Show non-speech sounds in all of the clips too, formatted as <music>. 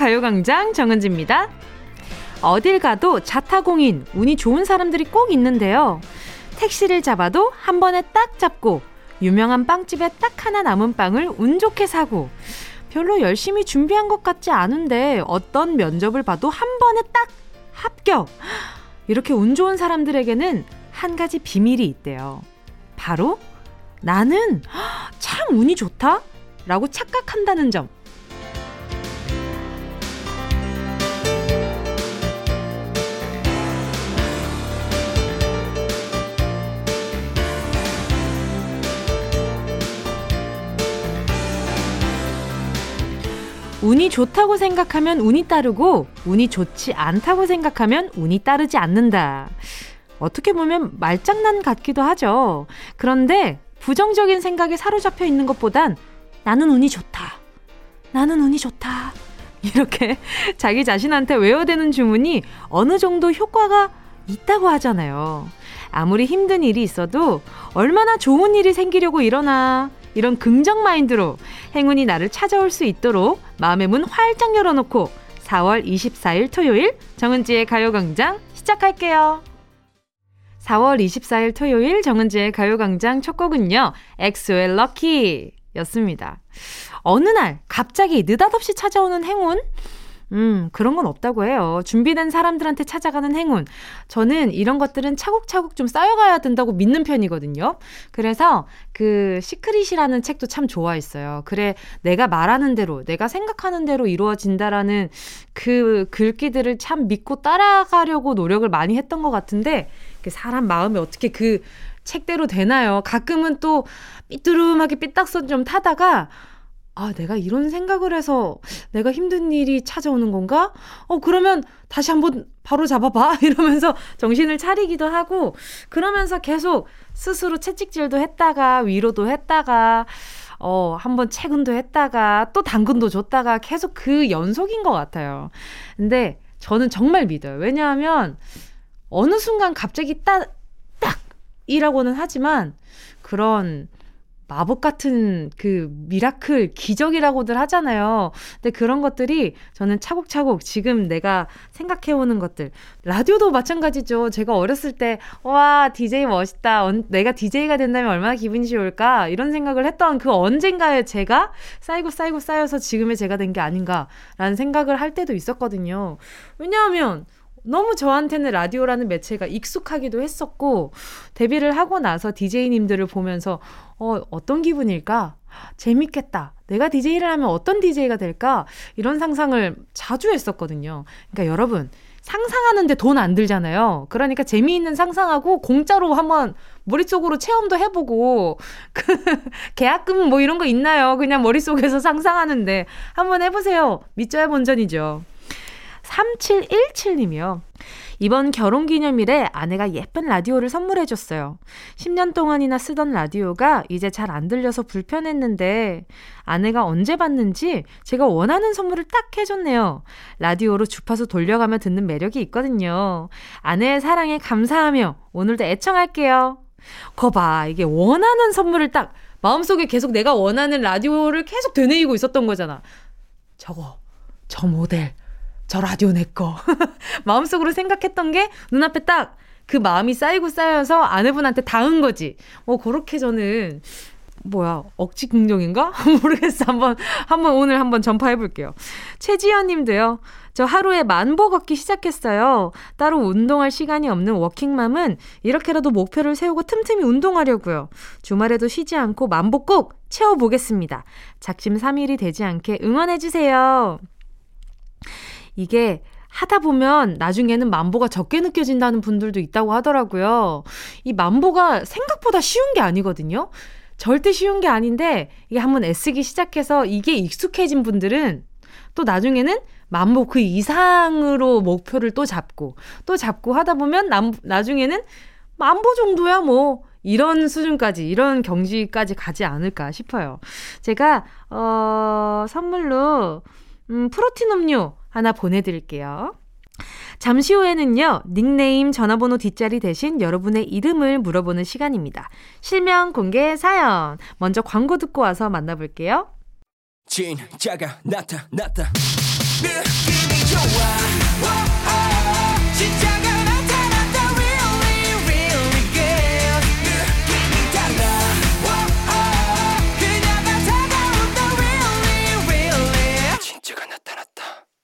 가요광장 정은지입니다. 어딜 가도 자타공인, 운이 좋은 사람들이 꼭 있는데요. 택시를 잡아도 한 번에 딱 잡고, 유명한 빵집에 딱 하나 남은 빵을 운 좋게 사고, 별로 열심히 준비한 것 같지 않은데 어떤 면접을 봐도 한 번에 딱 합격! 이렇게 운 좋은 사람들에게는 한 가지 비밀이 있대요. 바로 나는 참 운이 좋다? 라고 착각한다는 점. 운이 좋다고 생각하면 운이 따르고 운이 좋지 않다고 생각하면 운이 따르지 않는다. 어떻게 보면 말장난 같기도 하죠. 그런데 부정적인 생각에 사로잡혀 있는 것보단 나는 운이 좋다. 나는 운이 좋다. <laughs> 이렇게 자기 자신한테 외워대는 주문이 어느 정도 효과가 있다고 하잖아요. 아무리 힘든 일이 있어도 얼마나 좋은 일이 생기려고 일어나 이런 긍정 마인드로 행운이 나를 찾아올 수 있도록 마음의 문 활짝 열어놓고 4월 24일 토요일 정은지의 가요광장 시작할게요. 4월 24일 토요일 정은지의 가요광장 첫 곡은요. 엑소의 Lucky였습니다. 어느 날 갑자기 느닷없이 찾아오는 행운? 음, 그런 건 없다고 해요. 준비된 사람들한테 찾아가는 행운. 저는 이런 것들은 차곡차곡 좀 쌓여가야 된다고 믿는 편이거든요. 그래서 그 Secret이라는 책도 참 좋아했어요. 그래, 내가 말하는 대로, 내가 생각하는 대로 이루어진다라는 그 글귀들을 참 믿고 따라가려고 노력을 많이 했던 것 같은데, 사람 마음이 어떻게 그 책대로 되나요? 가끔은 또 삐뚤음하게 삐딱선 좀 타다가, 아, 내가 이런 생각을 해서 내가 힘든 일이 찾아오는 건가? 어, 그러면 다시 한번 바로 잡아봐. <laughs> 이러면서 정신을 차리기도 하고, 그러면서 계속 스스로 채찍질도 했다가, 위로도 했다가, 어, 한번 채근도 했다가, 또 당근도 줬다가 계속 그 연속인 것 같아요. 근데 저는 정말 믿어요. 왜냐하면, 어느 순간 갑자기 딱, 딱! 이라고는 하지만, 그런, 마법 같은 그 miracle 기적이라고들 하잖아요. 근데 그런 것들이 저는 차곡차곡 지금 내가 생각해 오는 것들 라디오도 마찬가지죠. 제가 어렸을 때 와 DJ 멋있다. 내가 DJ가 된다면 얼마나 기분이 좋을까 이런 생각을 했던 그 언젠가에 제가 쌓이고 쌓이고 쌓여서 지금의 제가 된 게 아닌가라는 생각을 할 때도 있었거든요. 왜냐하면 너무 저한테는 라디오라는 매체가 익숙하기도 했었고, 데뷔를 하고 나서 DJ님들을 보면서, 어, 어떤 기분일까? 재밌겠다. 내가 DJ를 하면 어떤 DJ가 될까? 이런 상상을 자주 했었거든요. 그러니까 여러분, 상상하는데 돈 안 들잖아요. 그러니까 재미있는 상상하고 공짜로 한번 머릿속으로 체험도 해보고, <laughs> 그, 계약금 뭐 이런 거 있나요? 그냥 머릿속에서 상상하는데. 한번 해보세요. 믿져야 본전이죠. 3717님이요. 이번 결혼 기념일에 아내가 예쁜 라디오를 선물해줬어요. 10년 동안이나 쓰던 라디오가 이제 잘 안 들려서 불편했는데 아내가 언제 봤는지 제가 원하는 선물을 딱 해줬네요. 라디오로 주파수 돌려가며 듣는 매력이 있거든요. 아내의 사랑에 감사하며 오늘도 애청할게요. 거봐, 이게 원하는 선물을 딱 마음속에 계속 내가 원하는 라디오를 계속 되뇌이고 있었던 거잖아. 저거, 저 모델, 저 라디오 내 거. <laughs> 마음속으로 생각했던 게 눈앞에 딱 그 마음이 쌓이고 쌓여서 아내분한테 닿은 거지. 뭐, 그렇게 저는, 뭐야, 억지 긍정인가? <laughs> 모르겠어. 한번, 한번 오늘 한번 전파해 볼게요. 최지연 님도요. 저 하루에 만보 걷기 시작했어요. 따로 운동할 시간이 없는 워킹맘은 이렇게라도 목표를 세우고 틈틈이 운동하려고요. 주말에도 쉬지 않고 만보 꼭 채워보겠습니다. 작심 3일이 되지 않게 응원해 주세요. 이게 하다 보면 나중에는 만보가 적게 느껴진다는 분들도 있다고 하더라고요. 이 만보가 생각보다 쉬운 게 아니거든요. 절대 쉬운 게 아닌데 이게 한번 애쓰기 시작해서 이게 익숙해진 분들은 또 나중에는 만보 그 이상으로 목표를 또 잡고 또 잡고 하다 보면 남, 나중에는 만보 정도야 뭐 이런 수준까지 이런 경지까지 가지 않을까 싶어요. 제가 어 선물로 음 프로틴 음료 하나 보내드릴게요. 잠시 후에는요, 닉네임 전화번호 뒷자리 대신 여러분의 이름을 물어보는 시간입니다. 실명 공개 사연. 먼저 광고 듣고 와서 만나볼게요. 진짜가 나타났다 느낌이 좋아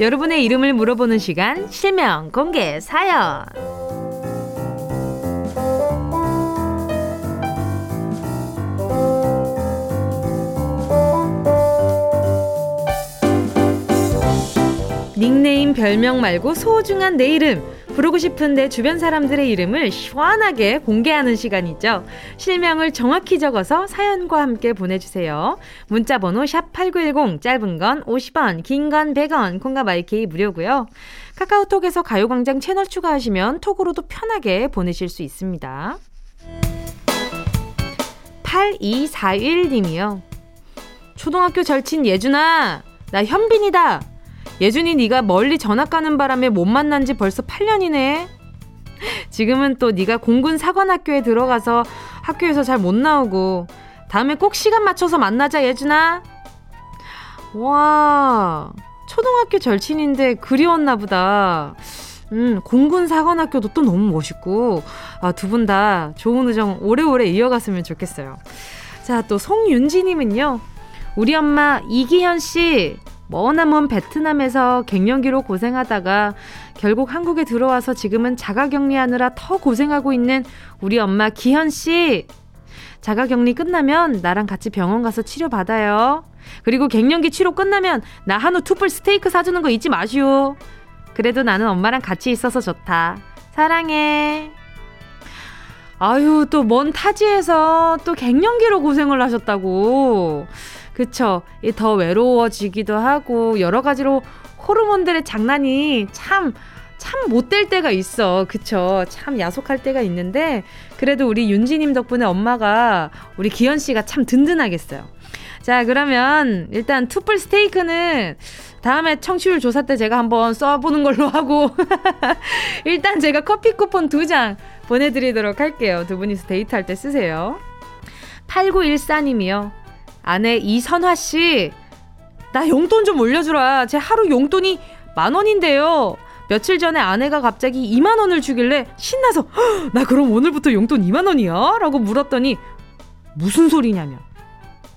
여러분의 이름을 물어보는 시간, 실명 공개 사연. 닉네임 별명 말고 소중한 내 이름 부르고 싶은데 주변 사람들의 이름을 시원하게 공개하는 시간이죠. 실명을 정확히 적어서 사연과 함께 보내주세요. 문자 번호 샵8910 짧은 건 50원 긴 건 100원 콩과 마이케이 무료고요. 카카오톡에서 가요광장 채널 추가하시면 톡으로도 편하게 보내실 수 있습니다. 8241님이요. 초등학교 절친 예준아 나 현빈이다. 예준이 네가 멀리 전학 가는 바람에 못 만난 지 벌써 8년이네. 지금은 또 네가 공군 사관학교에 들어가서 학교에서 잘 못 나오고 다음에 꼭 시간 맞춰서 만나자 예준아. 와 초등학교 절친인데 그리웠나 보다. 음 공군 사관학교도 또 너무 멋있고 아, 두 분 다 좋은 우정 오래오래 이어갔으면 좋겠어요. 자 또 송윤지님은요. 우리 엄마 이기현 씨 머나먼 베트남에서 갱년기로 고생하다가 결국 한국에 들어와서 지금은 자가격리하느라 더 고생하고 있는 우리 엄마 기현 씨. 자가격리 끝나면 나랑 같이 병원 가서 치료 받아요. 그리고 갱년기 치료 끝나면 나 한우 투뿔 스테이크 사주는 거 잊지 마시오. 그래도 나는 엄마랑 같이 있어서 좋다. 사랑해. 아유, 또 먼 타지에서 또 갱년기로 고생을 하셨다고. 그쵸. 더 외로워지기도 하고, 여러 가지로 호르몬들의 장난이 참, 참 못 될 때가 있어. 그쵸. 참 야속할 때가 있는데, 그래도 우리 윤지님 덕분에 엄마가 우리 기현 씨가 참 든든하겠어요. 자, 그러면 일단 투뿔 스테이크는 다음에 청취율 조사 때 제가 한번 써보는 걸로 하고, <laughs> 일단 제가 커피 쿠폰 두 장 보내드리도록 할게요. 두 분이서 데이트할 때 쓰세요. 8914님이요. 아내 이선화 씨, 나 용돈 좀 올려주라. 제 하루 용돈이 만 원인데요. 며칠 전에 아내가 갑자기 2만 원을 주길래 신나서 나 그럼 오늘부터 용돈 2만 원이야? 라고 물었더니 무슨 소리냐며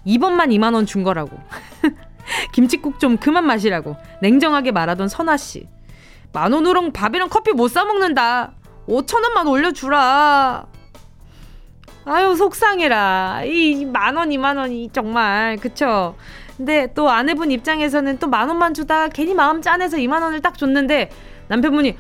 이번만 2만 원 준 거라고 <laughs> 김치국 좀 그만 마시라고 냉정하게 말하던 선화 씨. 만 원으로 밥이랑 커피 못 사 먹는다. 5천 원만 올려주라. 아유 속상해라. 이 만 원, 이만 원이 정말. 그쵸? 근데 또 아내분 입장에서는 또 만 원만 주다 괜히 마음 짠해서 2만 원을 딱 줬는데 남편분이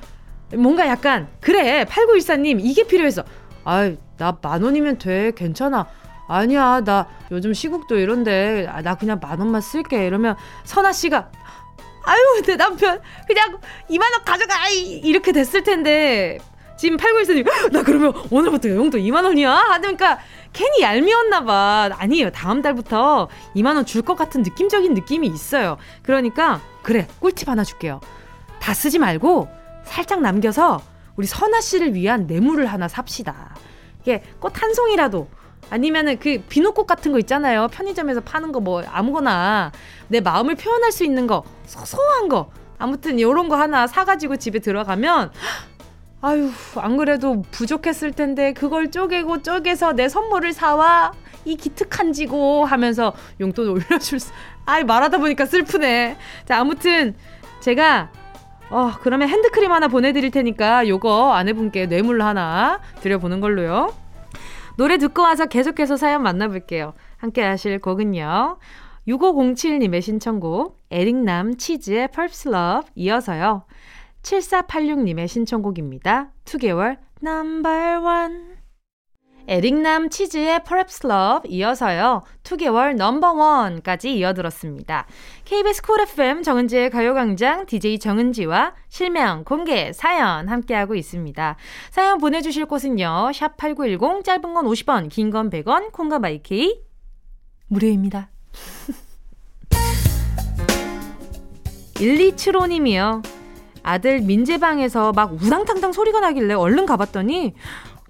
뭔가 약간 그래 8914님 이게 필요해서. 아이 나 만 원이면 돼. 괜찮아. 아니야 나 요즘 시국도 이런데 아, 나 그냥 만 원만 쓸게. 이러면 선아 씨가 아유 내 남편 그냥 2만 원 가져가. 이렇게 됐을 텐데 지금 8914님 나 그러면 오늘부터 용돈 2만 원이야? 하니까 괜히 얄미웠나 봐. 아니에요. 다음 달부터 2만 원 줄 것 같은 느낌적인 느낌이 있어요. 그러니까 그래 꿀팁 하나 줄게요. 다 쓰지 말고 살짝 남겨서 우리 선아 씨를 위한 뇌물을 하나 삽시다. 이게 꽃 한 송이라도 아니면은 그 비누꽃 같은 거 있잖아요. 편의점에서 파는 거 뭐 아무거나 내 마음을 표현할 수 있는 거 소소한 거 아무튼 요런 거 하나 사가지고 집에 들어가면 아유 안 그래도 부족했을 텐데 그걸 쪼개고 쪼개서 내 선물을 사와 이 기특한 지고 하면서 용돈 올려줄 수 아이 말하다 보니까 슬프네 자 아무튼 제가 어 그러면 핸드크림 하나 보내드릴 테니까 요거 아내분께 뇌물 하나 드려보는 걸로요 노래 듣고 와서 계속해서 사연 만나볼게요. 함께 하실 곡은요. 6507님의 신청곡 에릭남 치즈의 Perhaps Love 이어서요. 7486님의 신청곡입니다. 2개월 넘버 원 에릭남 치즈의 Perhaps Love 이어서요. 2개월 넘버원까지 이어들었습니다. KBS Cool FM 정은지의 가요광장 DJ 정은지와 실명, 공개, 사연 함께하고 있습니다. 사연 보내주실 곳은요. 샵8910 짧은 건 50원, 긴 건 100원, 콩과 마이케이 무료입니다. <laughs> 1275님이요. 아들 민재방에서 막 우당탕탕 소리가 나길래 얼른 가봤더니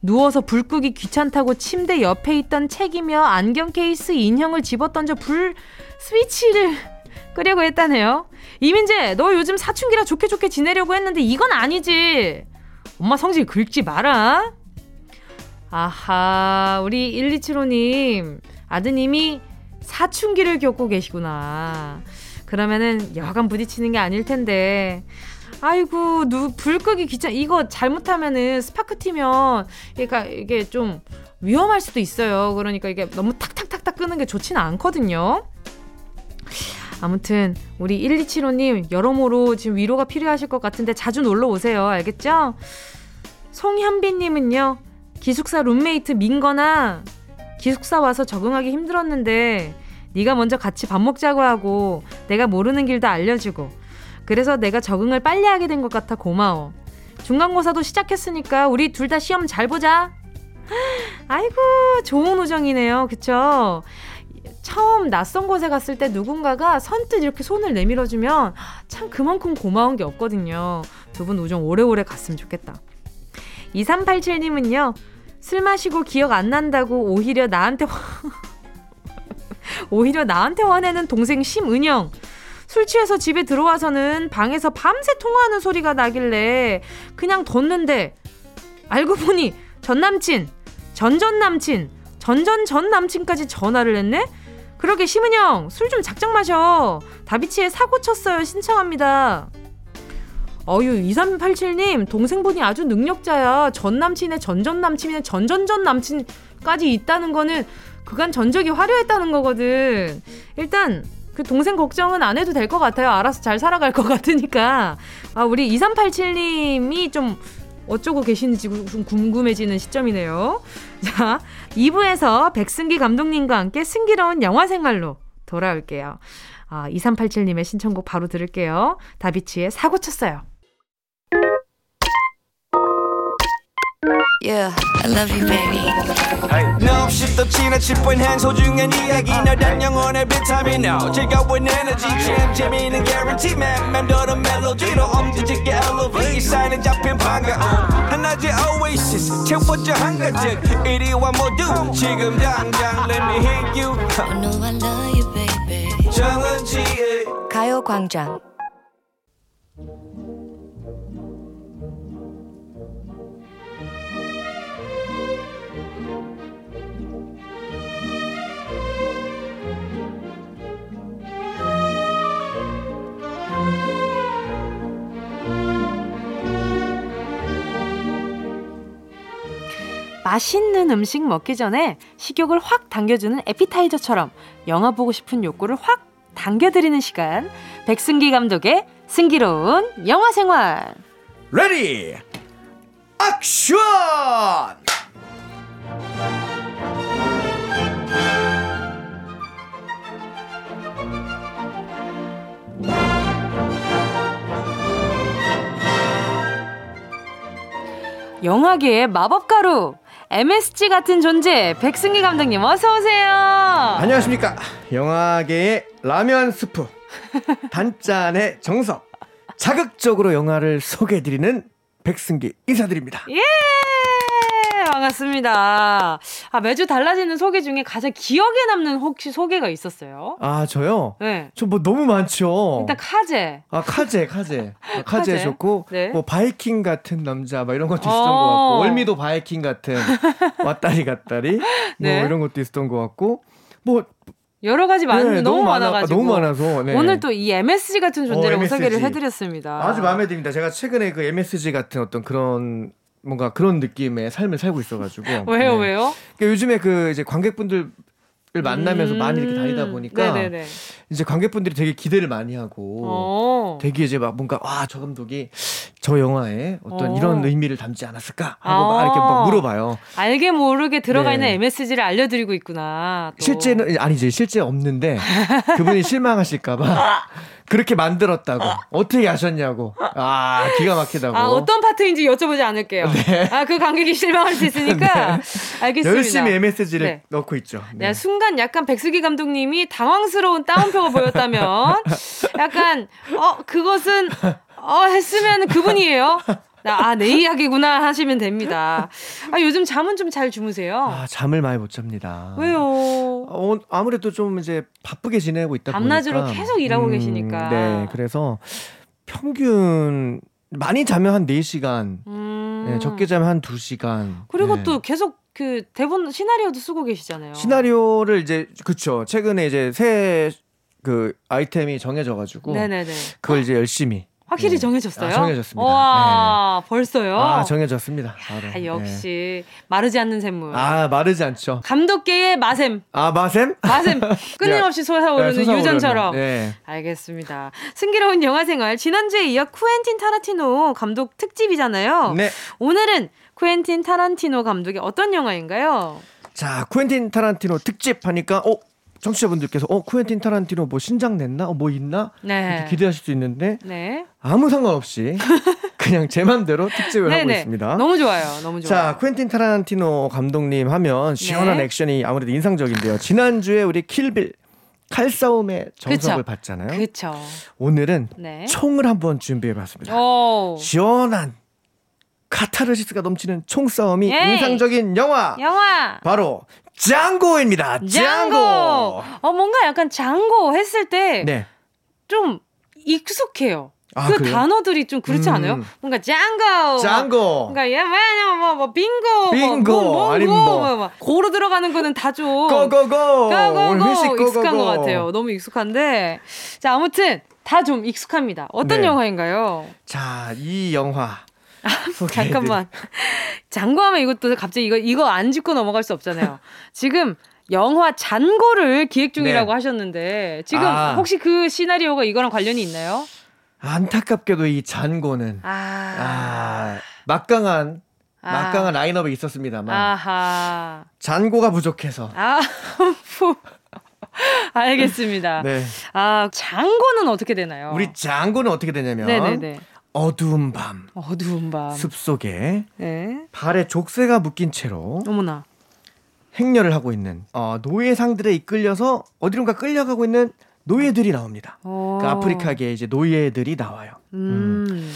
누워서 불 끄기 귀찮다고 침대 옆에 있던 책이며 안경 케이스 인형을 집어던져 불 스위치를 끄려고 했다네요. 이민재, 너 요즘 사춘기라 좋게 좋게 지내려고 했는데 이건 아니지. 엄마 성질 긁지 마라. 아하, 우리 1275님, 아드님이 사춘기를 겪고 계시구나. 그러면은 여간 부딪히는 게 아닐 텐데. 아이고, 누, 불 끄기 귀찮, 이거 잘못하면은 스파크 튀면, 그러니까 이게 좀 위험할 수도 있어요. 그러니까 이게 너무 탁탁탁탁 끄는 게 좋지는 않거든요. 아무튼, 우리 1275님, 여러모로 지금 위로가 필요하실 것 같은데 자주 놀러 오세요. 알겠죠? 송현빈님은요, 기숙사 룸메이트 민거나 기숙사 와서 적응하기 힘들었는데 네가 먼저 같이 밥 먹자고 하고 내가 모르는 길도 알려주고 그래서 내가 적응을 빨리 하게 된 것 같아 고마워. 중간고사도 시작했으니까 우리 둘 다 시험 잘 보자. <gasps> 아이고 좋은 우정이네요. 그쵸? 처음 낯선 곳에 갔을 때 누군가가 선뜻 이렇게 손을 내밀어주면 참 그만큼 고마운 게 없거든요. 두 분 우정 오래오래 갔으면 좋겠다. 2387님은요, 술 마시고 기억 안 난다고 오히려 나한테 화... <laughs> 오히려 나한테 화내는 동생 심은영. 술 취해서 집에 들어와서는 방에서 밤새 통화하는 소리가 나길래 그냥 뒀는데 알고 보니 전 남친, 전전 남친, 전전 전 남친까지 전화를 했네? 그러게 심은영 술 좀 작작 마셔. 다비치에 사고 쳤어요. 신청합니다. 어유 2387님 동생분이 아주 능력자야. 전 남친의 전전 남친의 전전전 남친까지 있다는 거는 그간 전적이 화려했다는 거거든. 일단 그 동생 걱정은 안 해도 될 것 같아요. 알아서 잘 살아갈 것 같으니까. 아 우리 2387님이 좀 어쩌고 계시는지 좀 궁금해지는 시점이네요. 자 2부에서 백승기 감독님과 함께 승기로운 영화 생활로 돌아올게요. 아, 2387님의 신청곡 바로 들을게요. 다비치의 사고 쳤어요. Yeah, I love you, baby. 너 없이 또 지나칠 뻔한 소중한 이야기. 너란 영혼의 비타민. No 즐거운 에너지. 참 재미있는 guarantee man. 맘대로 멜로디로 엄지짓게 elevate. 이 사인은 잡힌 반가움 하나의 oasis. 채워져 한가득 이리와 모두 지금 당장 let me hit you. I know I love you, baby. 정은지의 가요광장. 맛있는 음식 먹기 전에 식욕을 확 당겨주는 에피타이저처럼 영화 보고 싶은 욕구를 확 당겨드리는 시간. 백승기 감독의 승기로운 영화 생활. ready action 영화계의 마법가루. MSG 같은 존재. 백승기 감독님, 어서 오세요. 안녕하십니까. 영화계의 라면 스프. <laughs> 단짠의 정석. 자극적으로 영화를 소개해드리는 백승기 인사드립니다. 예! 반갑습니다. 아, 매주 달라지는 소개 중에 가장 기억에 남는 혹시 소개가 있었어요? 아, 저요? 네. 저 뭐 너무 많죠. 일단 카제. 아, 카제, 카제. 아, <laughs> 카제. 좋고, 네. 뭐 바이킹 같은 남자, 막 이런 것도 있었던 어. 것 같고, 월미도 바이킹 같은 <laughs> 왔다리 갔다리, 네. 뭐 이런 것도 있었던 것 같고, 뭐, 여러 가지 많, 네, 너무, 많아- 많아가지고. 너무 많아서, 네. 오늘 또 이 MSG 같은 존재를 어, 소개를 MSG. 해드렸습니다. 아주 마음에 듭니다. 제가 최근에 그 MSG 같은 어떤 그런, 뭔가 그런 느낌의 삶을 살고 있어가지고. <laughs> 왜요, 네. 왜요? 그러니까 요즘에 그 이제 관객분들 을 만나면서 음. 많이 이렇게 다니다 보니까 네네네. 이제 관객분들이 되게 기대를 많이 하고 어. 되게 이제 막 뭔가 와 저 감독이 저 영화에 어떤 어. 이런 의미를 담지 않았을까 하고 막 아. 이렇게 막 물어봐요. 알게 모르게 들어가 네. 있는 MSG를 알려드리고 있구나. 또. 실제는 아니지 실제 없는데 <laughs> 그분이 실망하실까봐 그렇게 만들었다고 어떻게 아셨냐고 아 기가 막히다고 아, 어떤 파트인지 여쭤보지 않을게요. 아, 그 관객이 실망할 수 있으니까. <laughs> 알겠습니다. 네. 열심히 MSG를 네. 넣고 있죠. 네. 네, 순간 약간 백수기 감독님이 당황스러운 따옴표 가 보였다면 약간 어 그것은 어 했으면 그분이에요. 아, 내 이야기구나 하시면 됩니다. 아, 요즘 잠은 좀 잘 주무세요? 아 잠을 많이 못 잡니다. 왜요? 어, 아무래도 좀 이제 바쁘게 지내고 있다 밤낮으로 보니까 계속 일하고 계시니까. 네, 그래서 평균 많이 자면 한 4시간, 음. 네, 적게 자면 한 2시간. 그리고 네. 또 계속 그 대본 시나리오도 쓰고 계시잖아요. 시나리오를 이제 그쵸 최근에 이제 새 그 아이템이 정해져 가지고 네네네. 그걸 이제 열심히 확실히 네. 정해졌어요? 아, 정해졌습니다. 와, 벌써요? 아 정해졌습니다. 바로. 아, 역시 마르지 않는 샘물. 네. 아 마르지 않죠. 감독계의 마셈. 아 마셈? 마셈. <laughs> 끊임없이 솟아오르는 네, 유전처럼. 네. 알겠습니다. 승기로운 영화 생활. 지난주에 이어 쿠엔틴 타라티노 감독 특집이잖아요. 네. 오늘은 쿠엔틴 타란티노 감독의 어떤 영화인가요? 자, 쿠엔틴 타란티노 특집 하니까 어 청취자분들께서 어 쿠엔틴 타란티노 뭐 신작 냈나? 어 뭐 있나? 네. 이렇게 기대하실 수 있는데 네. 아무 상관없이 <laughs> 그냥 제 맘대로 특집을 하고. 있습니다. 너무 좋아요. 너무 좋아요. 자, 쿠엔틴 타란티노 감독님 하면 시원한 네. 액션이 아무래도 인상적인데요. 지난 주에 우리 킬빌 칼 싸움의 정석을 그쵸. 봤잖아요. 그쵸. 오늘은 네. 총을 한번 준비해 봤습니다. 오. 시원한 카타르시스가 넘치는 총싸움이 예이. 인상적인 영화 영화. 바로 짱고입니다. 장고. 짱고. 어 뭔가 약간 장고 했을 때좀 네. 익숙해요. 아, 그 그래요? 단어들이 좀 그렇지 음. 않아요? 뭔가 짱고. 짱고. 뭔가 얘 뭐냐 뭐, 뭐 빙고. 빙고, 뭐, 뭐, 아니면 뭐, 뭐. 뭐, 뭐. 고로 들어가는 거는 다 좀. 고고고. 고고고 익숙한. 것 같아요. 너무 익숙한데. 자 아무튼 다 좀 익숙합니다. 어떤 네. 영화인가요? 자, 이 영화. <laughs> 소개해드릴- 잠깐만. <laughs> 장고하면 이것도 갑자기 이거 이거 안 짚고 넘어갈 수 없잖아요. 지금 영화 잔고를 기획 중이라고 네. 하셨는데 지금 아. 혹시 그 시나리오가 이거랑 관련이 있나요? 안타깝게도 이 잔고는 아. 아, 막강한 아. 막강한 라인업이 있었습니다만 아하. 잔고가 부족해서 아. <laughs> 푸. 알겠습니다. 네. 아, 장고는 어떻게 되나요? 우리 잔고는 어떻게 되냐면 네네네. 어두운 밤 어두운 밤. 숲속에 네. 발에 족쇄가 묶인 채로 어머나. 행렬을 하고 있는 어, 노예상들에 이끌려서 어디론가 끌려가고 있는 노예들이 나옵니다. 어. 그 아프리카계 이제 노예들이 나와요. 음.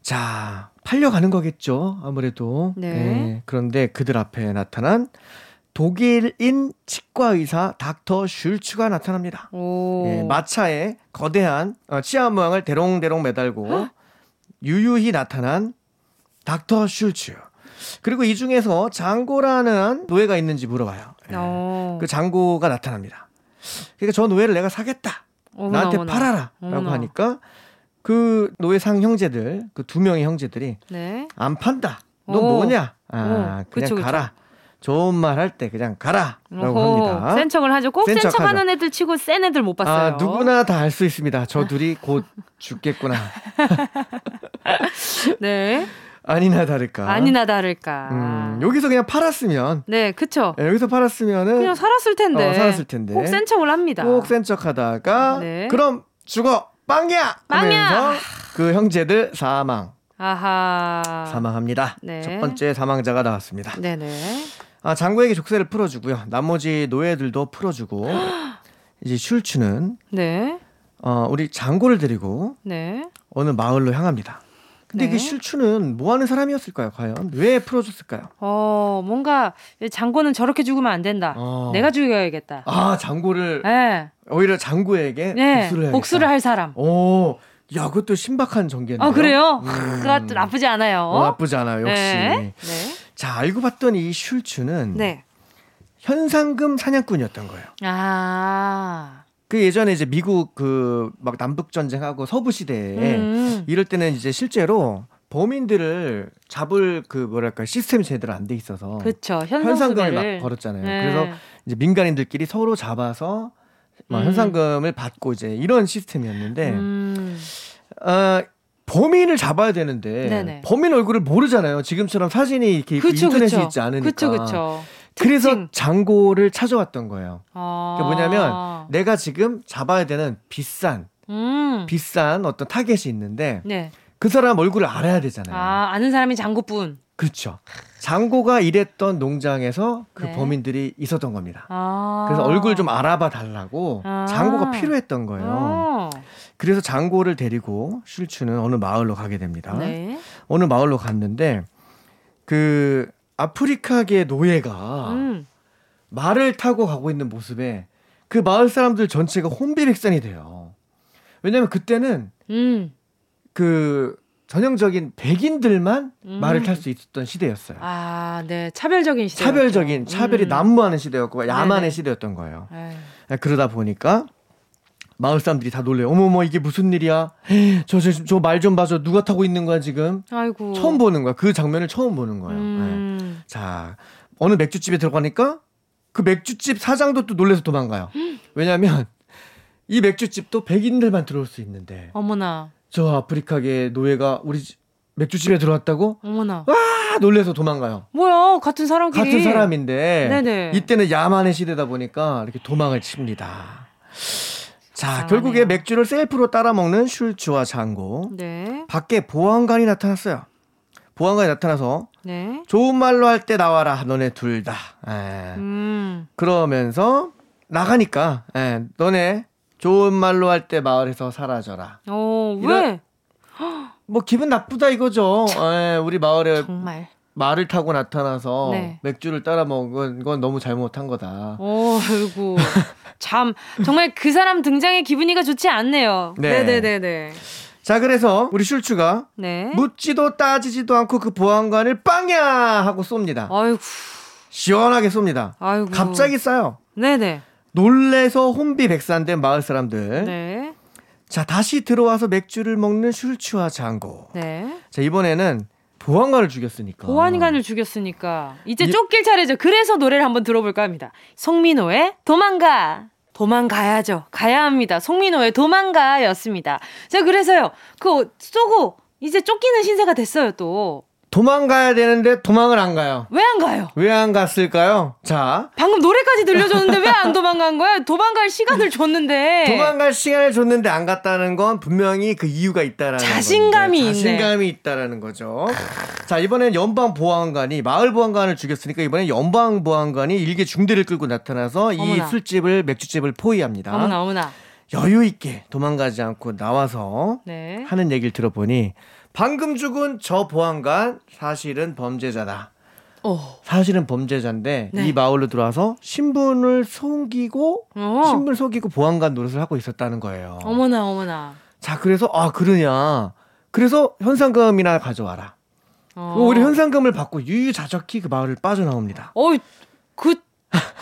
자, 팔려가는 거겠죠. 아무래도. 네. 그런데 그들 앞에 나타난 독일인 치과 의사 닥터 슐츠가 나타납니다. 오. 예, 마차에 거대한 어, 치아 모양을 대롱대롱 매달고 유유히 나타난 닥터 슐츠. 그리고 이 중에서 장고라는 노예가 있는지 물어봐요. 예. 어. 그 장고가 나타납니다. 그러니까 저 노예를 내가 사겠다. 어머나, 나한테 어머나. 팔아라. 라고 어머나. 하니까 그 노예상 형제들, 그 두 명의 형제들이 네. 안 판다. 너 오. 뭐냐? 아, 오, 그냥 그쵸, 그쵸. 가라. 좋은 말 할 때 그냥 가라. 라고 어허, 합니다. 센 척을 하죠. 꼭센 센 척. 하는 애들 치고 센 애들 못 봤어요. 아, 누구나 다 알 수 있습니다. 저 둘이 곧 죽겠구나. <laughs> <laughs> 네. 아니나 다를까. 아니나 다를까. 음, 여기서 그냥 팔았으면 네, 그쵸. 예, 여기서 팔았으면은 그냥 살았을 텐데. 어, 살았을 텐데. 꼭 센 척을 합니다. 꼭 센 척 하다가 네. 그럼 죽어 빵야 빵야! 그 형제들 사망 아하. 사망합니다. 네. 첫 번째 사망자가 나왔습니다. 네네. 아, 장고에게 족쇄를 풀어주고요. 나머지 노예들도 풀어주고 <gasps> 이제 슐츠는 네. 어, 우리 장고를 데리고 네. 어느 마을로 향합니다. 근데 네. 그 슐츠는 뭐 하는 사람이었을까요? 과연 왜 풀어줬을까요? 어, 뭔가 장고는 저렇게 죽으면 안 된다. 어. 내가 죽여야겠다. 아 장고를 네. 오히려 장고에게 네. 복수를. 복수를 할 사람. 오, 야 그것도 신박한 전개네요. 어, 그래요? 음. 그것도 나쁘지 않아요. 어, 나쁘지 않아요. 역시. 네. 네. 자 알고 봤더니 이 슐츠는 네. 현상금 사냥꾼이었던 거예요. 아. 그 예전에 이제 미국 그 막 남북 전쟁하고 서부 시대에 음. 이럴 때는 이제 실제로 범인들을 잡을 그 뭐랄까 시스템이 제대로 안 돼 있어서 그쵸. 현상금을. 막 걸었잖아요. 네. 그래서 이제 민간인들끼리 서로 잡아서 막 음. 현상금을 받고 이제 이런 시스템이었는데 음. 어, 범인을 잡아야 되는데 네네. 범인 얼굴을 모르잖아요. 지금처럼 사진이 이렇게 그쵸, 인터넷에 그쵸. 있지 않으니까. 그쵸, 그래서. 장고를 찾아왔던 거예요. 아. 그게 뭐냐면 내가 지금 잡아야 되는 비싼 음. 비싼 어떤 타겟이 있는데 네. 그 사람 얼굴을 알아야 되잖아요. 아, 아는 사람이 장고뿐. 그렇죠. 장고가 일했던 농장에서 그 네. 범인들이 있었던 겁니다. 아. 그래서 얼굴 좀 알아봐 달라고 아. 장고가 필요했던 거예요. 어. 그래서 장고를 데리고 슐츠는 어느 마을로 가게 됩니다. 네. 어느 마을로 갔는데 그 아프리카계 노예가 음. 말을 타고 가고 있는 모습에 그 마을 사람들 전체가 혼비백산이 돼요. 왜냐면 그때는 음. 그 전형적인 백인들만 음. 말을 탈 수 있었던 시대였어요. 아, 네. 차별적인 시대. 차별적인 차별이 음. 난무하는 시대였고 야만의 네네. 시대였던 거예요. 에휴. 그러다 보니까 마을 사람들이 다 놀래요. 어머머 이게 무슨 일이야? 저저 말 좀 봐줘. 누가 타고 있는 거야 지금? 아이고. 처음 보는 거야. 그 장면을 처음 보는 거예요. 네. 음. 자 어느 맥주집에 들어가니까 그 맥주집 사장도 또 놀래서 도망가요. 왜냐하면 이 맥주집도 백인들만 들어올 수 있는데 어머나. 저 아프리카계 노예가 우리 집- 맥주집에 들어왔다고? 어머나. 아 놀래서 도망가요. 뭐야? 같은 사람끼리. 같은 사람인데 네네. 이때는 야만의 시대다 보니까 이렇게 도망을 칩니다. 자 이상하네요. 결국에 맥주를 셀프로 따라 먹는 슐츠와 장고 네. 밖에 보안관이 나타났어요. 보안관이 나타나서 네. 좋은 말로 할 때 나와라 너네 둘 다. 에. 음. 그러면서 나가니까 에, 너네 좋은 말로 할 때 마을에서 사라져라. 어, 이런- 왜? 뭐 기분 나쁘다 이거죠. 에, 우리 마을에 정말. 말을 타고 나타나서 네. 맥주를 따라 먹은 건 너무 잘못한 거다. 어, 아이고. 참 정말 그 사람 등장에 기분이가 좋지 않네요. 네. 네, 네, 네, 네. 자 그래서 우리 슐츠가 네. 묻지도 따지지도 않고 그 보안관을 빵야 하고 쏩니다. 아이고. 시원하게 쏩니다. 아이고. 갑자기 쏴요. 네, 네. 놀래서 혼비백산된 마을 사람들. 네. 자 다시 들어와서 맥주를 먹는 슐츠와 장고. 네. 자 이번에는 보안관을 죽였으니까. 보안관을 죽였으니까 이제 이- 쫓길 차례죠. 그래서 노래를 한번 들어볼까 합니다. 송민호의 도망가. 도망가야죠. 가야 합니다. 송민호의 도망가였습니다. 자, 그래서요. 그 쏘고 이제 쫓기는 신세가 됐어요, 또. 도망가야 되는데 도망을 안 가요. 왜 안 가요? 왜 안 갔을까요? 자 방금 노래까지 들려줬는데 왜 안 도망간 거야? 도망갈 시간을 줬는데. 도망갈 시간을 줬는데 안 갔다는 건 분명히 그 이유가 있다라는 자신감이 건데. 자신감이 있다라는 거죠. 자 이번엔 연방 보안관이 마을 보안관을 죽였으니까 이번엔 연방 보안관이 일개 중대를 끌고 나타나서 이 어머나. 술집을 맥주집을 포위합니다. 어머나, 어머나. 여유 있게 도망가지 않고 나와서 네. 하는 얘기를 들어보니 방금 죽은 저 보안관 사실은 범죄자다. 어. 사실은 범죄자인데 네. 이 마을로 들어와서 신분을 속이고 어. 신분을 속이고 보안관 노릇을 하고 있었다는 거예요. 어머나, 어머나. 자 그래서 아 그러냐. 그래서 현상금이나 가져와라. 어. 우리 현상금을 받고 유유자적히 그 마을을 빠져나옵니다. 어, 그,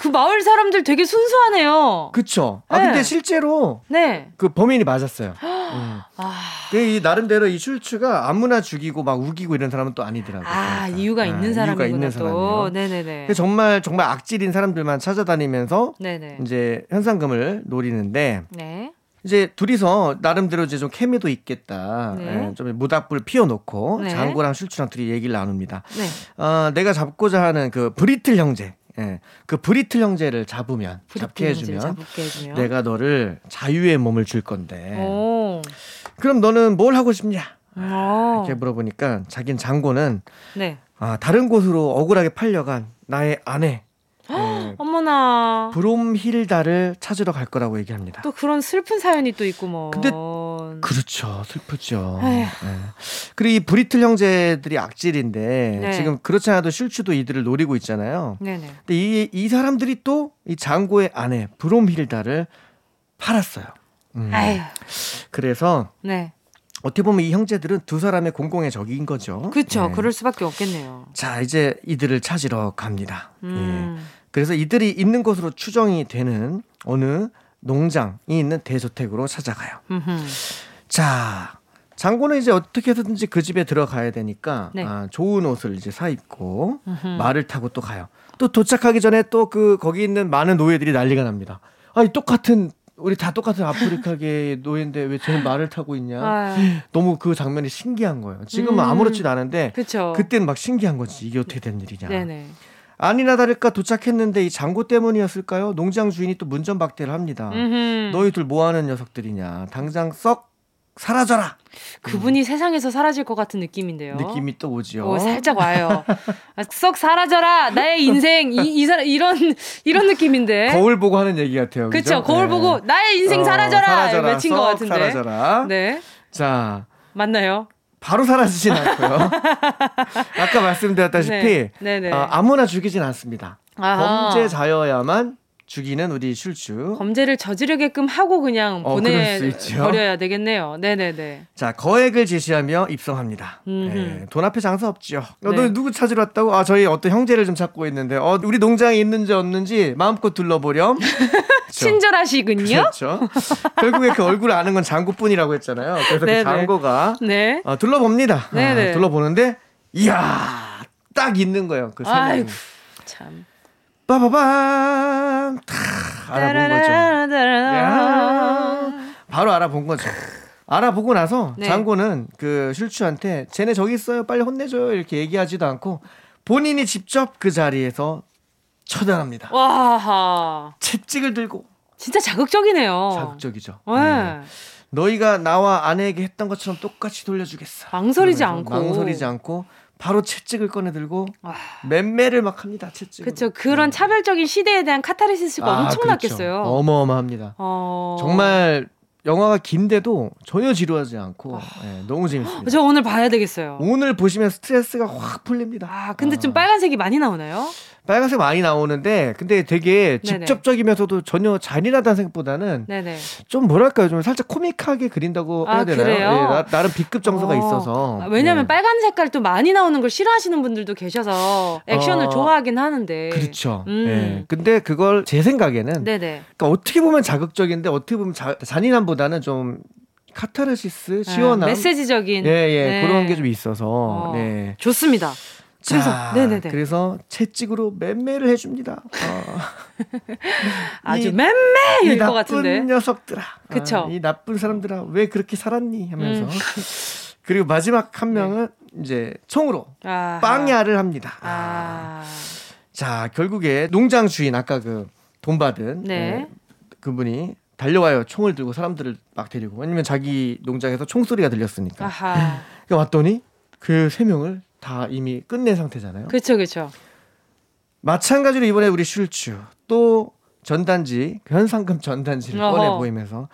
그 마을 사람들 되게 순수하네요. 그쵸? 아 네. 근데 실제로 네. 그 범인이 맞았어요. 음. <gasps> 아, 그이 나름대로 이 슐츠가 아무나 죽이고 막 우기고 이런 사람은 또 아니더라고요. 아 그러니까. 이유가 아, 있는 사람이구나 이유가 있는 또. 네네네. 근데 정말 정말 악질인 사람들만 찾아다니면서 네네. 이제 현상금을 노리는데 네. 이제 둘이서 나름대로 이제 좀 케미도 있겠다. 네. 예, 좀 무닥불 피워놓고 네. 장고랑 슐츠랑 둘이 얘기를 나눕니다. 네. 어, 내가 잡고자 하는 그 브리틀 형제, 예, 그 브리틀 형제를 잡으면 잡게 해주면 해주면. 내가 너를 자유의 몸을 줄 건데. 오. 그럼 너는 뭘 하고 싶냐? 어. 이렇게 물어보니까 자긴 장고는 네. 아, 다른 곳으로 억울하게 팔려간 나의 아내 예, 어머나. 브롬힐다를 찾으러 갈 거라고 얘기합니다. 또 그런 슬픈 사연이 또 있고 뭐. 근데 그렇죠. 슬프죠. 예. 그리고 이 브리틀 형제들이 악질인데 네. 지금 그렇지 않아도 슐츠도 이들을 노리고 있잖아요. 네네. 근데 이, 이 사람들이 또 이 장고의 아내 브롬힐다를 팔았어요. 음. 그래서 네. 어떻게 보면 이 형제들은 두 사람의 공공의 적인 거죠. 그렇죠. 예. 그럴 수밖에 없겠네요. 자 이제 이들을 찾으러 갑니다. 음. 예. 그래서 이들이 있는 곳으로 추정이 되는 어느 농장이 있는 대저택으로 찾아가요. 음흠. 자, 장고는 이제 어떻게든지 그 집에 들어가야 되니까 네. 아, 좋은 옷을 이제 사 입고 음흠. 말을 타고 또 가요. 또 도착하기 전에 또 그 거기 있는 많은 노예들이 난리가 납니다. 아니 똑같은 우리 다 똑같은 아프리카계 <laughs> 노예인데 왜 쟤는 말을 타고 있냐? 아, 너무 그 장면이 신기한 거예요. 지금은 음. 아무렇지도 않은데 그쵸. 그때는 막 신기한 거지. 이게 어떻게 된 일이냐. 네네. 아니나 다를까 도착했는데 이 장고 때문이었을까요? 농장 주인이 또 문전박대를 합니다. 음흠. 너희들 뭐 하는 녀석들이냐. 당장 썩 사라져라. 그분이 세상에서 사라질 것 같은 느낌인데요. 느낌이 또 오지요. 오, 살짝 와요. 아, 썩 사라져라 나의 인생 이, 이 사람 이런 이런 느낌인데. 거울 보고 하는 얘기 같아요. 네. 그쵸 그죠? 거울 네. 보고 나의 인생 어, 사라져라, 외친 것썩 같은데. 사라져라. 네 자, 맞나요? 바로 사라지진 않고요. <laughs> 아까 말씀드렸다시피 네. 네 네. 아, 아무나 죽이진 않습니다. 범죄자여야만 죽이는 우리 슐추. 범죄를 저지르게끔 하고 그냥 어, 보내 그럴 수 있죠. 버려야 되겠네요. 네네네. 자, 거액을 제시하며 입성합니다. 예, 돈 앞에 장사 없지요. 어, 네. 너 누구 찾으러 왔다고? 아, 저희 어떤 형제를 좀 찾고 있는데, 어, 우리 농장에 있는지 없는지 마음껏 둘러보렴. <laughs> 그렇죠. 친절하시군요. 그렇죠. 결국에 그 얼굴을 아는 건 장고뿐이라고 했잖아요. 그래서 네네. 그 장고가 네. 어, 둘러봅니다. 네네. 아, 둘러보는데, 이야, 딱 있는 거예요. 그 세 명이. 참. 빠바밤 다 알아본 거죠. 야, 바로 알아본 거죠. 알아보고 나서 네. 장고는 그 슐추한테 쟤네 저기 있어요. 빨리 혼내줘요. 이렇게 얘기하지도 않고 본인이 직접 그 자리에서 처단합니다. 와 채찍을 들고 진짜 자극적이네요. 자극적이죠. 네. 네. 너희가 나와 아내에게 했던 것처럼 똑같이 돌려주겠어. 망설이지 않고. 망설이지 않고 바로 채찍을 꺼내 들고 와. 맴매를 막 합니다. 채찍. 그렇죠. 그런 차별적인 시대에 대한 카타르시스가 아, 엄청났겠어요. 그렇죠. 어마어마합니다. 어... 정말 영화가 긴데도 전혀 지루하지 않고 예, 너무 재밌습니다. 저 오늘 봐야 되겠어요. 오늘 보시면 스트레스가 확 풀립니다. 아 근데 좀 빨간색이 많이 나오나요? 빨간색 많이 나오는데 근데 되게. 직접적이면서도 전혀 잔인하다는 생각보다는 네네. 좀 뭐랄까요 좀 살짝 코믹하게 그린다고 아, 해야 되나요? 그래요? 나, 나름 B급 정서가 어. 있어서 아, 왜냐면 네. 빨간 색깔 또 많이 나오는 걸 싫어하시는 분들도 계셔서 액션을 어, 좋아하긴 하는데. 그렇죠. 음. 예. 근데 그걸 제 생각에는 네네. 그러니까 어떻게 보면 자극적인데 어떻게 보면 자, 잔인함보다는 좀 카타르시스 시원함 아, 메시지적인. 예, 예, 네. 그런 게 좀 있어서, 어, 네. 좋습니다. 그래서 자, 네네네. 그래서 채찍으로 맴매를 해줍니다. 어. <laughs> 아주 이- 맴매일 이것 나쁜 같은데. 녀석들아. 그쵸. 아, 이 나쁜 사람들아, 왜 그렇게 살았니? 하면서. 음. <laughs> 그리고 마지막 한 명은 이제 총으로 아하. 빵야를 합니다. 아. 자, 결국에 농장 주인, 아까 그 돈 받은 네. 어, 그분이 달려와요. 총을 들고 사람들을 막 데리고. 왜냐면 자기 농장에서 총소리가 들렸으니까. 아하. 그러니까 왔더니 그 세 명을 다 이미 끝낸 상태잖아요. 그렇죠, 그렇죠. 마찬가지로 이번에 우리 슐츠 또 전단지 그 현상금 전단지를 어허. 꺼내 보이면서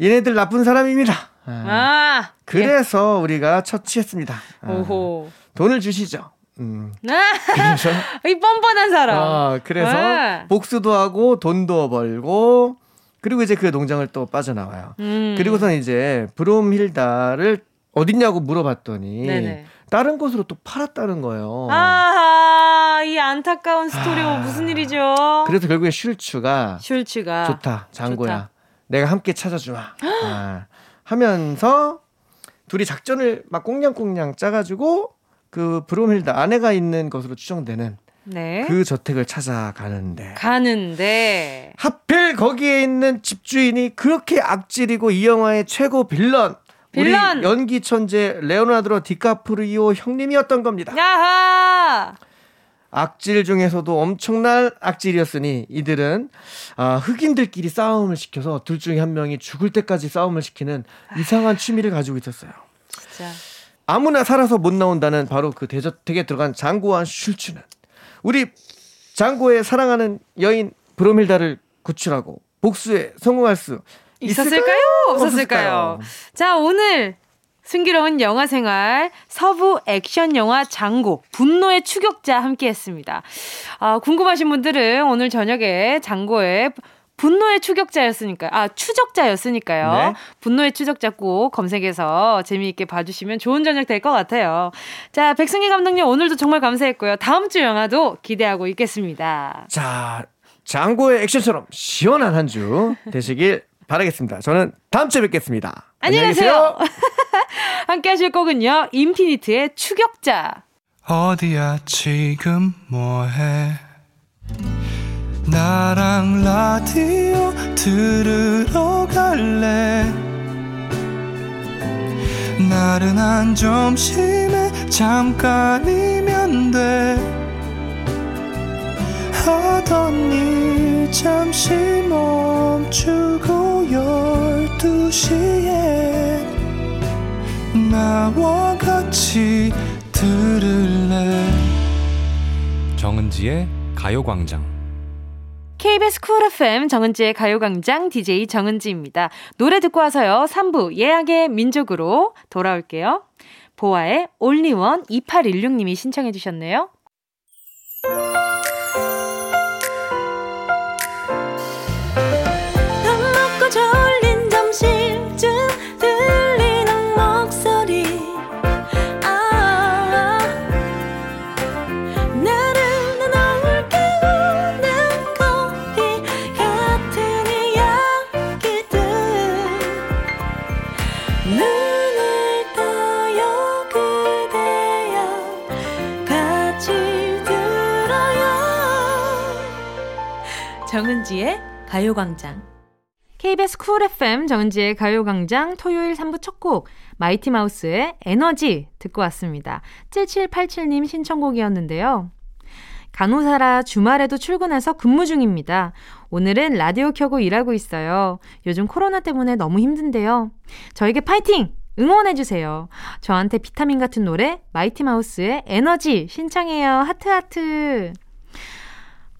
얘네들 나쁜 사람입니다. 아, 아. 그래서 우리가 처치했습니다. 아, 오호. 돈을 주시죠. 음, 아, 그래서 <laughs> 이 뻔뻔한 사람. 아, 그래서 네. 복수도 하고 돈도 벌고 그리고 이제 그 농장을 또 빠져나와요. 음. 그리고선 이제 브롬힐다를 어딨냐고 물어봤더니 네네. 다른 곳으로 또 팔았다는 거예요. 아하, 이 안타까운 스토리 아. 무슨 일이죠? 그래서 결국에 슐츠가 슐츠가 좋다 장고야 좋다. 내가 함께 찾아주마 아, 하면서 둘이 작전을 막 꽁냥꽁냥 짜가지고 그 브롬힐다 아내가 있는 것으로 추정되는 네. 그 저택을 찾아가는데 가는데 하필 거기에 있는 집주인이 그렇게 악질이고 이 영화의 최고 빌런 빌런! 우리 연기 천재 레오나르도 디카프리오 형님이었던 겁니다. 야하! 악질 중에서도 엄청난 악질이었으니 이들은 아, 흑인들끼리 싸움을 시켜서 둘 중에 한 명이 죽을 때까지 싸움을 시키는 이상한 취미를 가지고 있었어요. 진짜. 아무나 살아서 못 나온다는 바로 그 대저택에 들어간 장고와 슐츠는 우리 장고의 사랑하는 여인 브로밀다를 구출하고 복수에 성공할 수 있었을까요? 없었을까요? 자, 오늘 승기로운 영화 생활 서부 액션 영화 장고 분노의 추격자 함께 했습니다. 아, 궁금하신 분들은 오늘 저녁에 장고의 분노의 추격자였으니까요. 아, 추적자였으니까요. 네. 분노의 추적자 꼭 검색해서 재미있게 봐주시면 좋은 저녁 될 것 같아요. 자, 백승희 감독님 오늘도 정말 감사했고요. 다음 주 영화도 기대하고 있겠습니다. 자, 장고의 액션처럼 시원한 한 주 되시길 바라겠습니다. 저는 다음 주에 뵙겠습니다. 안녕히 계세요. <laughs> 함께 하실 곡은요. 인피니트의 추격자. 어디야 지금 뭐해 나랑 라디오 들으러 갈래 나른한 점심에 잠깐이면 돼 하던 일 잠시 멈추고 열두 시에 나와 같이 들을래 정은지의 가요광장 KBS 쿨 FM 정은지의 가요광장 DJ 정은지입니다. 노래 듣고 와서요. 3부 예약의 민족으로 돌아올게요. 보아의 올리원 2816님이 신청해 주셨네요. 가요광장 KBS Cool FM 정은지의 가요광장 토요일 3부 첫 곡 마이티 마우스의 에너지 듣고 왔습니다. 7787님 신청곡이었는데요. 간호사라 주말에도 출근해서 근무 중입니다. 오늘은 라디오 켜고 일하고 있어요. 요즘 코로나 때문에 너무 힘든데요. 저에게 파이팅! 응원해주세요. 저한테 비타민 같은 노래, 마이티 마우스의 에너지 신청해요. 하트하트.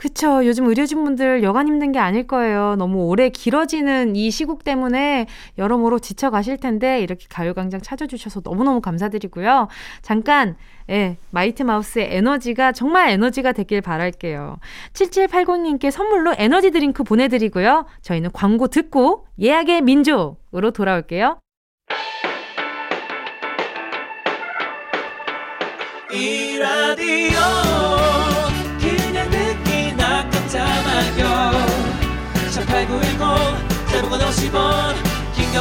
그쵸. 요즘 의료진 분들 여간 힘든 게 아닐 거예요. 너무 오래 길어지는 이 시국 때문에 여러모로 지쳐 가실 텐데, 이렇게 가요광장 찾아주셔서 너무너무 감사드리고요. 잠깐, 예, 마이티 마우스의 에너지가 정말 에너지가 되길 바랄게요. 7780님께 선물로 에너지 드링크 보내드리고요. 저희는 광고 듣고 예약의 민족으로 돌아올게요. 이 라디오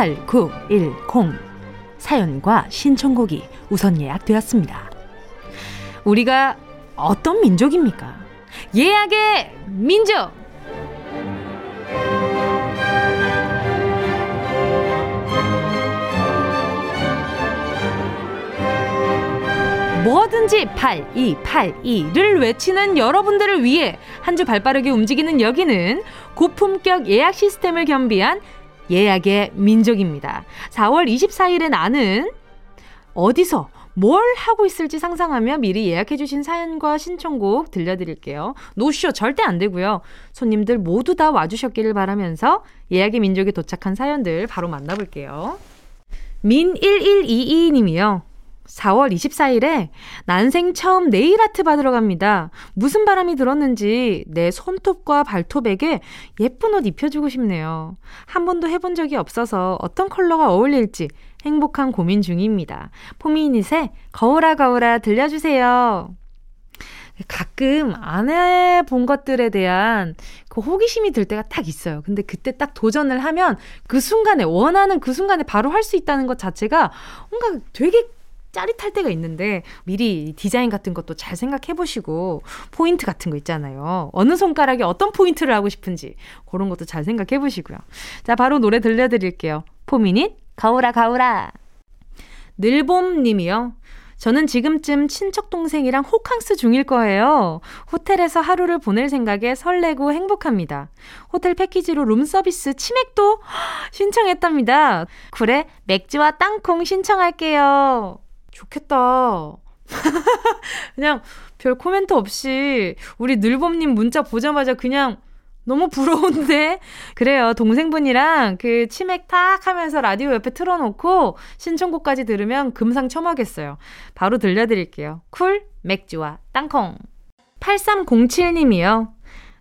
8910 사연과 신청곡이 우선 예약되었습니다. 우리가 어떤 민족입니까? 예약의 민족! 뭐든지 8282를 외치는 여러분들을 위해 한 주 발빠르게 움직이는 여기는 고품격 예약 시스템을 겸비한 예약의 민족입니다. 4월 24일에 나는 어디서 뭘 하고 있을지 상상하며 미리 예약해주신 사연과 신청곡 들려드릴게요. 노쇼 절대 안 되고요. 손님들 모두 다 와주셨기를 바라면서 예약의 민족에 도착한 사연들 바로 만나볼게요. 민1122님이요. 4월 24일에 난생 처음 네일 아트 받으러 갑니다. 무슨 바람이 들었는지 내 손톱과 발톱에게 예쁜 옷 입혀주고 싶네요. 한 번도 해본 적이 없어서 어떤 컬러가 어울릴지 행복한 고민 중입니다. 포미닛의 거울아 거울아 들려주세요. 가끔 안 해본 것들에 대한 그 호기심이 들 때가 딱 있어요. 근데 그때 딱 도전을 하면 그 순간에 원하는 그 순간에 바로 할 수 있다는 것 자체가 뭔가 되게 짜릿할 때가 있는데 미리 디자인 같은 것도 잘 생각해 보시고 포인트 같은 거 있잖아요. 어느 손가락에 어떤 포인트를 하고 싶은지 그런 것도 잘 생각해 보시고요. 자, 바로 노래 들려드릴게요. 포미닛 가오라 가오라. 늘봄 님이요. 저는 지금쯤 친척 동생이랑 호캉스 중일 거예요. 호텔에서 하루를 보낼 생각에 설레고 행복합니다. 호텔 패키지로 룸 서비스 치맥도 <gasps> 신청했답니다. 그래, 맥주와 땅콩 신청할게요. 좋겠다. <laughs> 그냥 별 코멘트 없이 우리 늘봄님 문자 보자마자 그냥 너무 부러운데? <laughs> 그래요. 동생분이랑 그 치맥 탁 하면서 라디오 옆에 틀어놓고 신청곡까지 들으면 금상첨화겠어요. 바로 들려드릴게요. 쿨, 맥주와 땅콩. 8307님이요.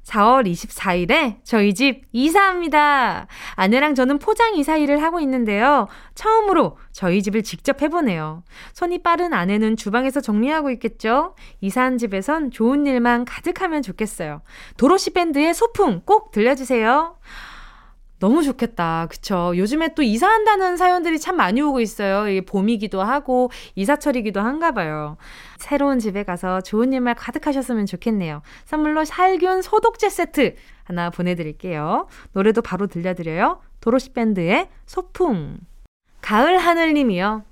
4월 24일에 저희 집 이사합니다. 아내랑 저는 포장 이사 일을 하고 있는데요. 처음으로 저희 집을 직접 해보네요. 손이 빠른 아내는 주방에서 정리하고 있겠죠? 이사한 집에선 좋은 일만 가득하면 좋겠어요. 도로시 밴드의 소풍 꼭 들려주세요. 너무 좋겠다. 그쵸. 요즘에 또 이사한다는 사연들이 참 많이 오고 있어요. 이게 봄이기도 하고, 이사철이기도 한가 봐요. 새로운 집에 가서 좋은 일만 가득하셨으면 좋겠네요. 선물로 살균 소독제 세트 하나 보내드릴게요. 노래도 바로 들려드려요. 도로시 밴드의 소풍. 가을 하늘님이요.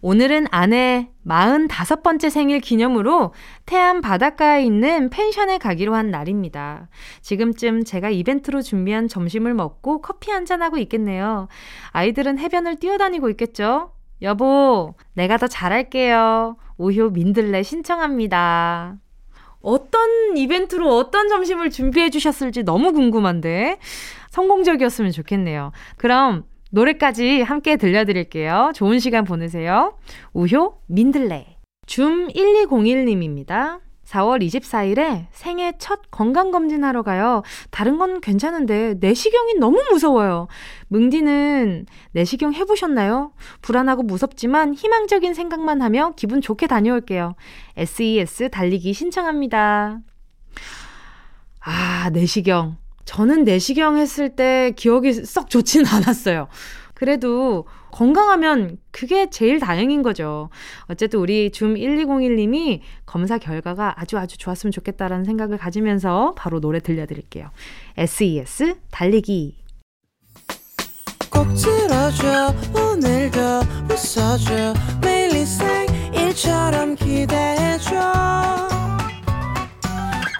오늘은 아내 45번째 생일 기념으로 태안 바닷가에 있는 펜션에 가기로 한 날입니다. 지금쯤 제가 이벤트로 준비한 점심을 먹고 커피 한잔하고 있겠네요. 아이들은 해변을 뛰어다니고 있겠죠? 여보, 내가 더 잘할게요. 우효 민들레 신청합니다. 어떤 이벤트로 어떤 점심을 준비해 주셨을지 너무 궁금한데 성공적이었으면 좋겠네요. 그럼 노래까지 함께 들려드릴게요. 좋은 시간 보내세요. 우효 민들레. 줌 1201님입니다. 4월 24일에 생애 첫 건강검진하러 가요. 다른 건 괜찮은데 내시경이 너무 무서워요. 뭉디는 내시경 해보셨나요? 불안하고 무섭지만 희망적인 생각만 하며 기분 좋게 다녀올게요. SES 달리기 신청합니다. 아, 내시경. 저는 내시경 했을 때 기억이 썩 좋지는 않았어요. 그래도 건강하면 그게 제일 다행인 거죠. 어쨌든 우리 줌 1201님이 검사 결과가 아주 아주 좋았으면 좋겠다라는 생각을 가지면서 바로 노래 들려드릴게요. SES 달리기. 꼭 들어줘 오늘도 웃어줘 매일 일상일처럼 기대해줘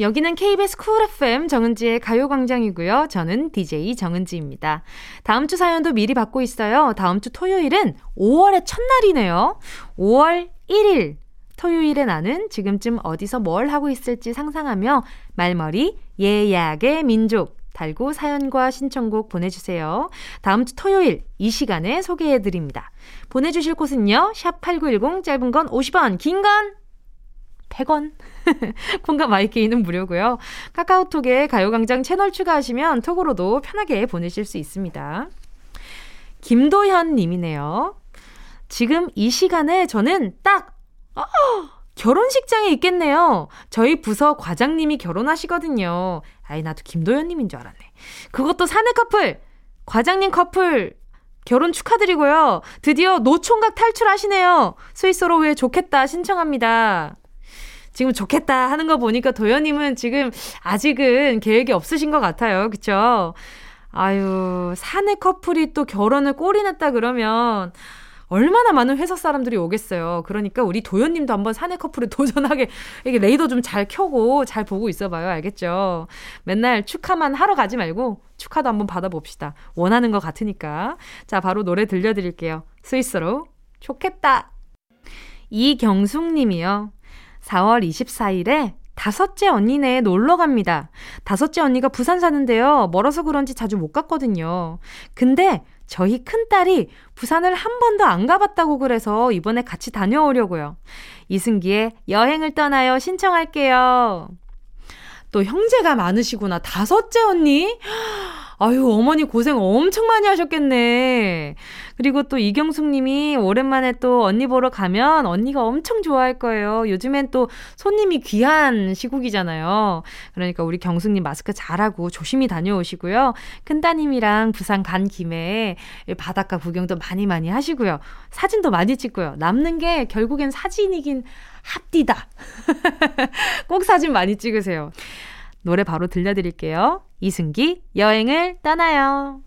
여기는 KBS 쿨 FM 정은지의 가요광장이고요. 저는 DJ 정은지입니다. 다음 주 사연도 미리 받고 있어요. 다음 주 토요일은 5월의 첫날이네요. 5월 1일 토요일에 나는 지금쯤 어디서 뭘 하고 있을지 상상하며 말머리 예약의 민족 달고 사연과 신청곡 보내주세요. 다음 주 토요일 이 시간에 소개해드립니다. 보내주실 곳은요. 샵 8910 짧은 건 50원 긴 건 100원 <laughs> 콩과 마이케이는 무료고요. 카카오톡에 가요광장 채널 추가하시면 톡으로도 편하게 보내실 수 있습니다. 김도현 님이네요. 지금 이 시간에 저는 딱 어, 결혼식장에 있겠네요. 저희 부서 과장님이 결혼하시거든요. 아이 나도 김도현 님인 줄 알았네. 그것도 사내 커플. 과장님 커플 결혼 축하드리고요. 드디어 노총각 탈출하시네요. 스위스로 왜 좋겠다 신청합니다. 지금 좋겠다 하는 거 보니까 도현님은 지금 아직은 계획이 없으신 것 같아요. 그쵸? 아유, 사내 커플이 또 결혼을 꼬리냈다 그러면 얼마나 많은 회사 사람들이 오겠어요. 그러니까 우리 도현님도 한번 사내 커플에 <laughs> 도전하게 이게 레이더 좀 잘 켜고 잘 보고 있어봐요. 알겠죠? 맨날 축하만 하러 가지 말고 축하도 한번 받아봅시다. 원하는 것 같으니까. 자, 바로 노래 들려드릴게요. 스위스로 좋겠다. 이경숙 님이요. 4월 24일에 다섯째 언니네 놀러 갑니다. 다섯째 언니가 부산 사는데요. 멀어서 그런지 자주 못 갔거든요. 근데 저희 큰딸이 부산을 한 번도 안 가봤다고 그래서 이번에 같이 다녀오려고요. 이승기의 여행을 떠나요 신청할게요. 또 형제가 많으시구나. 다섯째 언니? 아유, 어머니 고생 엄청 많이 하셨겠네. 그리고 또 이경숙 님이 오랜만에 또 언니 보러 가면 언니가 엄청 좋아할 거예요. 요즘엔 또 손님이 귀한 시국이잖아요. 그러니까 우리 경숙 님 마스크 잘하고 조심히 다녀오시고요. 큰따님이랑 부산 간 김에 바닷가 구경도 많이 많이 하시고요. 사진도 많이 찍고요. 남는 게 결국엔 사진이긴 합디다. <laughs> 꼭 사진 많이 찍으세요. 노래 바로 들려드릴게요. 이승기, 여행을 떠나요.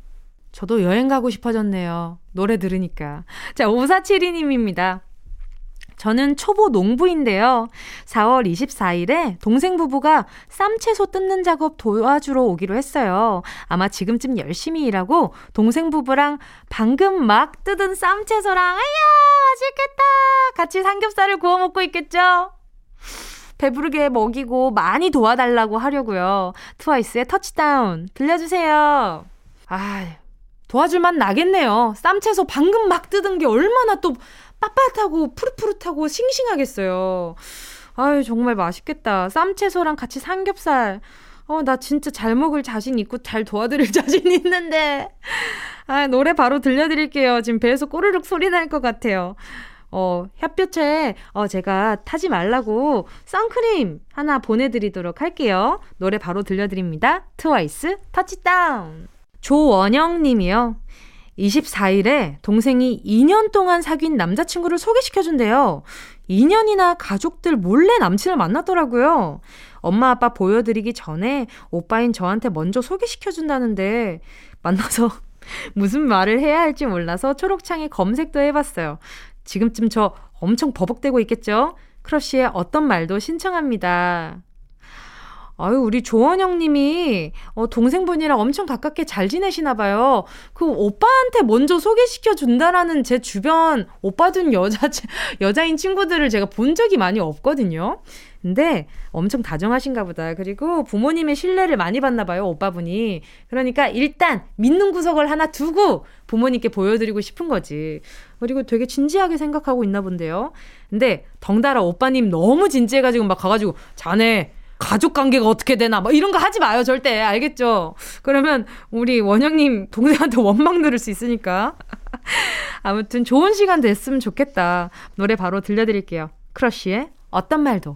저도 여행 가고 싶어졌네요. 노래 들으니까. 자, 5472님입니다. 저는 초보 농부인데요. 4월 24일에 동생 부부가 쌈채소 뜯는 작업 도와주러 오기로 했어요. 아마 지금쯤 열심히 일하고 동생 부부랑 방금 막 뜯은 쌈채소랑 아야 맛있겠다 같이 삼겹살을 구워 먹고 있겠죠. 배부르게 먹이고 많이 도와달라고 하려고요. 트와이스의 터치다운 들려주세요. 아, 도와줄만 나겠네요. 쌈채소 방금 막 뜯은 게 얼마나 또 빳빳하고 푸릇푸릇하고 싱싱하겠어요. 아유, 정말 맛있겠다. 쌈채소랑 같이 삼겹살. 어, 나 진짜 잘 먹을 자신 있고 잘 도와드릴 <laughs> 자신 있는데. 아, 노래 바로 들려드릴게요. 지금 배에서 꼬르륵 소리 날 것 같아요. 어, 햇볕에, 어, 제가 타지 말라고 선크림 하나 보내드리도록 할게요. 노래 바로 들려드립니다. 트와이스, 터치다운. 조원영 님이요. 24일에 동생이 2년 동안 사귄 남자친구를 소개시켜준대요. 2년이나 가족들 몰래 남친을 만났더라고요. 엄마 아빠 보여드리기 전에 오빠인 저한테 먼저 소개시켜준다는데 만나서 <laughs> 무슨 말을 해야 할지 몰라서 초록창에 검색도 해봤어요. 지금쯤 저 엄청 버벅대고 있겠죠? 크러쉬의 어떤 말도 신청합니다. 아유, 우리 조원영 님이, 어, 동생분이랑 엄청 가깝게 잘 지내시나 봐요. 그 오빠한테 먼저 소개시켜 준다라는 제 주변 오빠든 여자, <laughs> 여자인 친구들을 제가 본 적이 많이 없거든요. 근데 엄청 다정하신가 보다. 그리고 부모님의 신뢰를 많이 받나 봐요, 오빠분이. 그러니까 일단 믿는 구석을 하나 두고 부모님께 보여드리고 싶은 거지. 그리고 되게 진지하게 생각하고 있나 본데요. 근데 덩달아 오빠님 너무 진지해가지고 막 가가지고 자네 가족 관계가 어떻게 되나? 뭐 이런 거 하지 마요 절대. 알겠죠? 그러면 우리 원영님 동생한테 <laughs> 원망 들을 수 있으니까. <laughs> 아무튼 좋은 시간 됐으면 좋겠다. 노래 바로 들려드릴게요. 크러쉬의 어떤 말도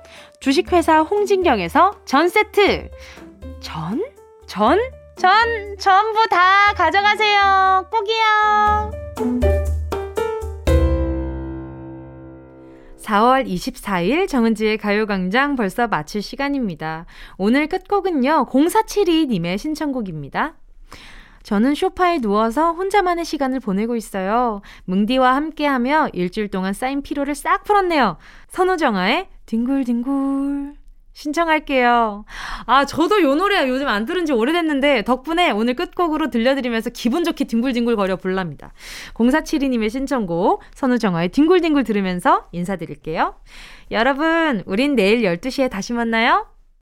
주식회사 홍진경에서 전 세트. 전? 전? 전, 전부 다 가져가세요. 꼭이요. 4월 24일 정은지의 가요광장 벌써 마칠 시간입니다. 오늘 끝곡은요, 0472님의 신청곡입니다. 저는 쇼파에 누워서 혼자만의 시간을 보내고 있어요. 뭉디와 함께하며 일주일 동안 쌓인 피로를 싹 풀었네요. 선우정아의 뒹굴뒹굴 신청할게요. 아, 저도 요 노래 요즘 안 들은 지 오래됐는데 덕분에 오늘 끝곡으로 들려드리면서 기분 좋게 뒹굴뒹굴 거려 불랍니다. 0472님의 신청곡 선우정아의 뒹굴뒹굴 들으면서 인사드릴게요. 여러분, 우린 내일 12시에 다시 만나요.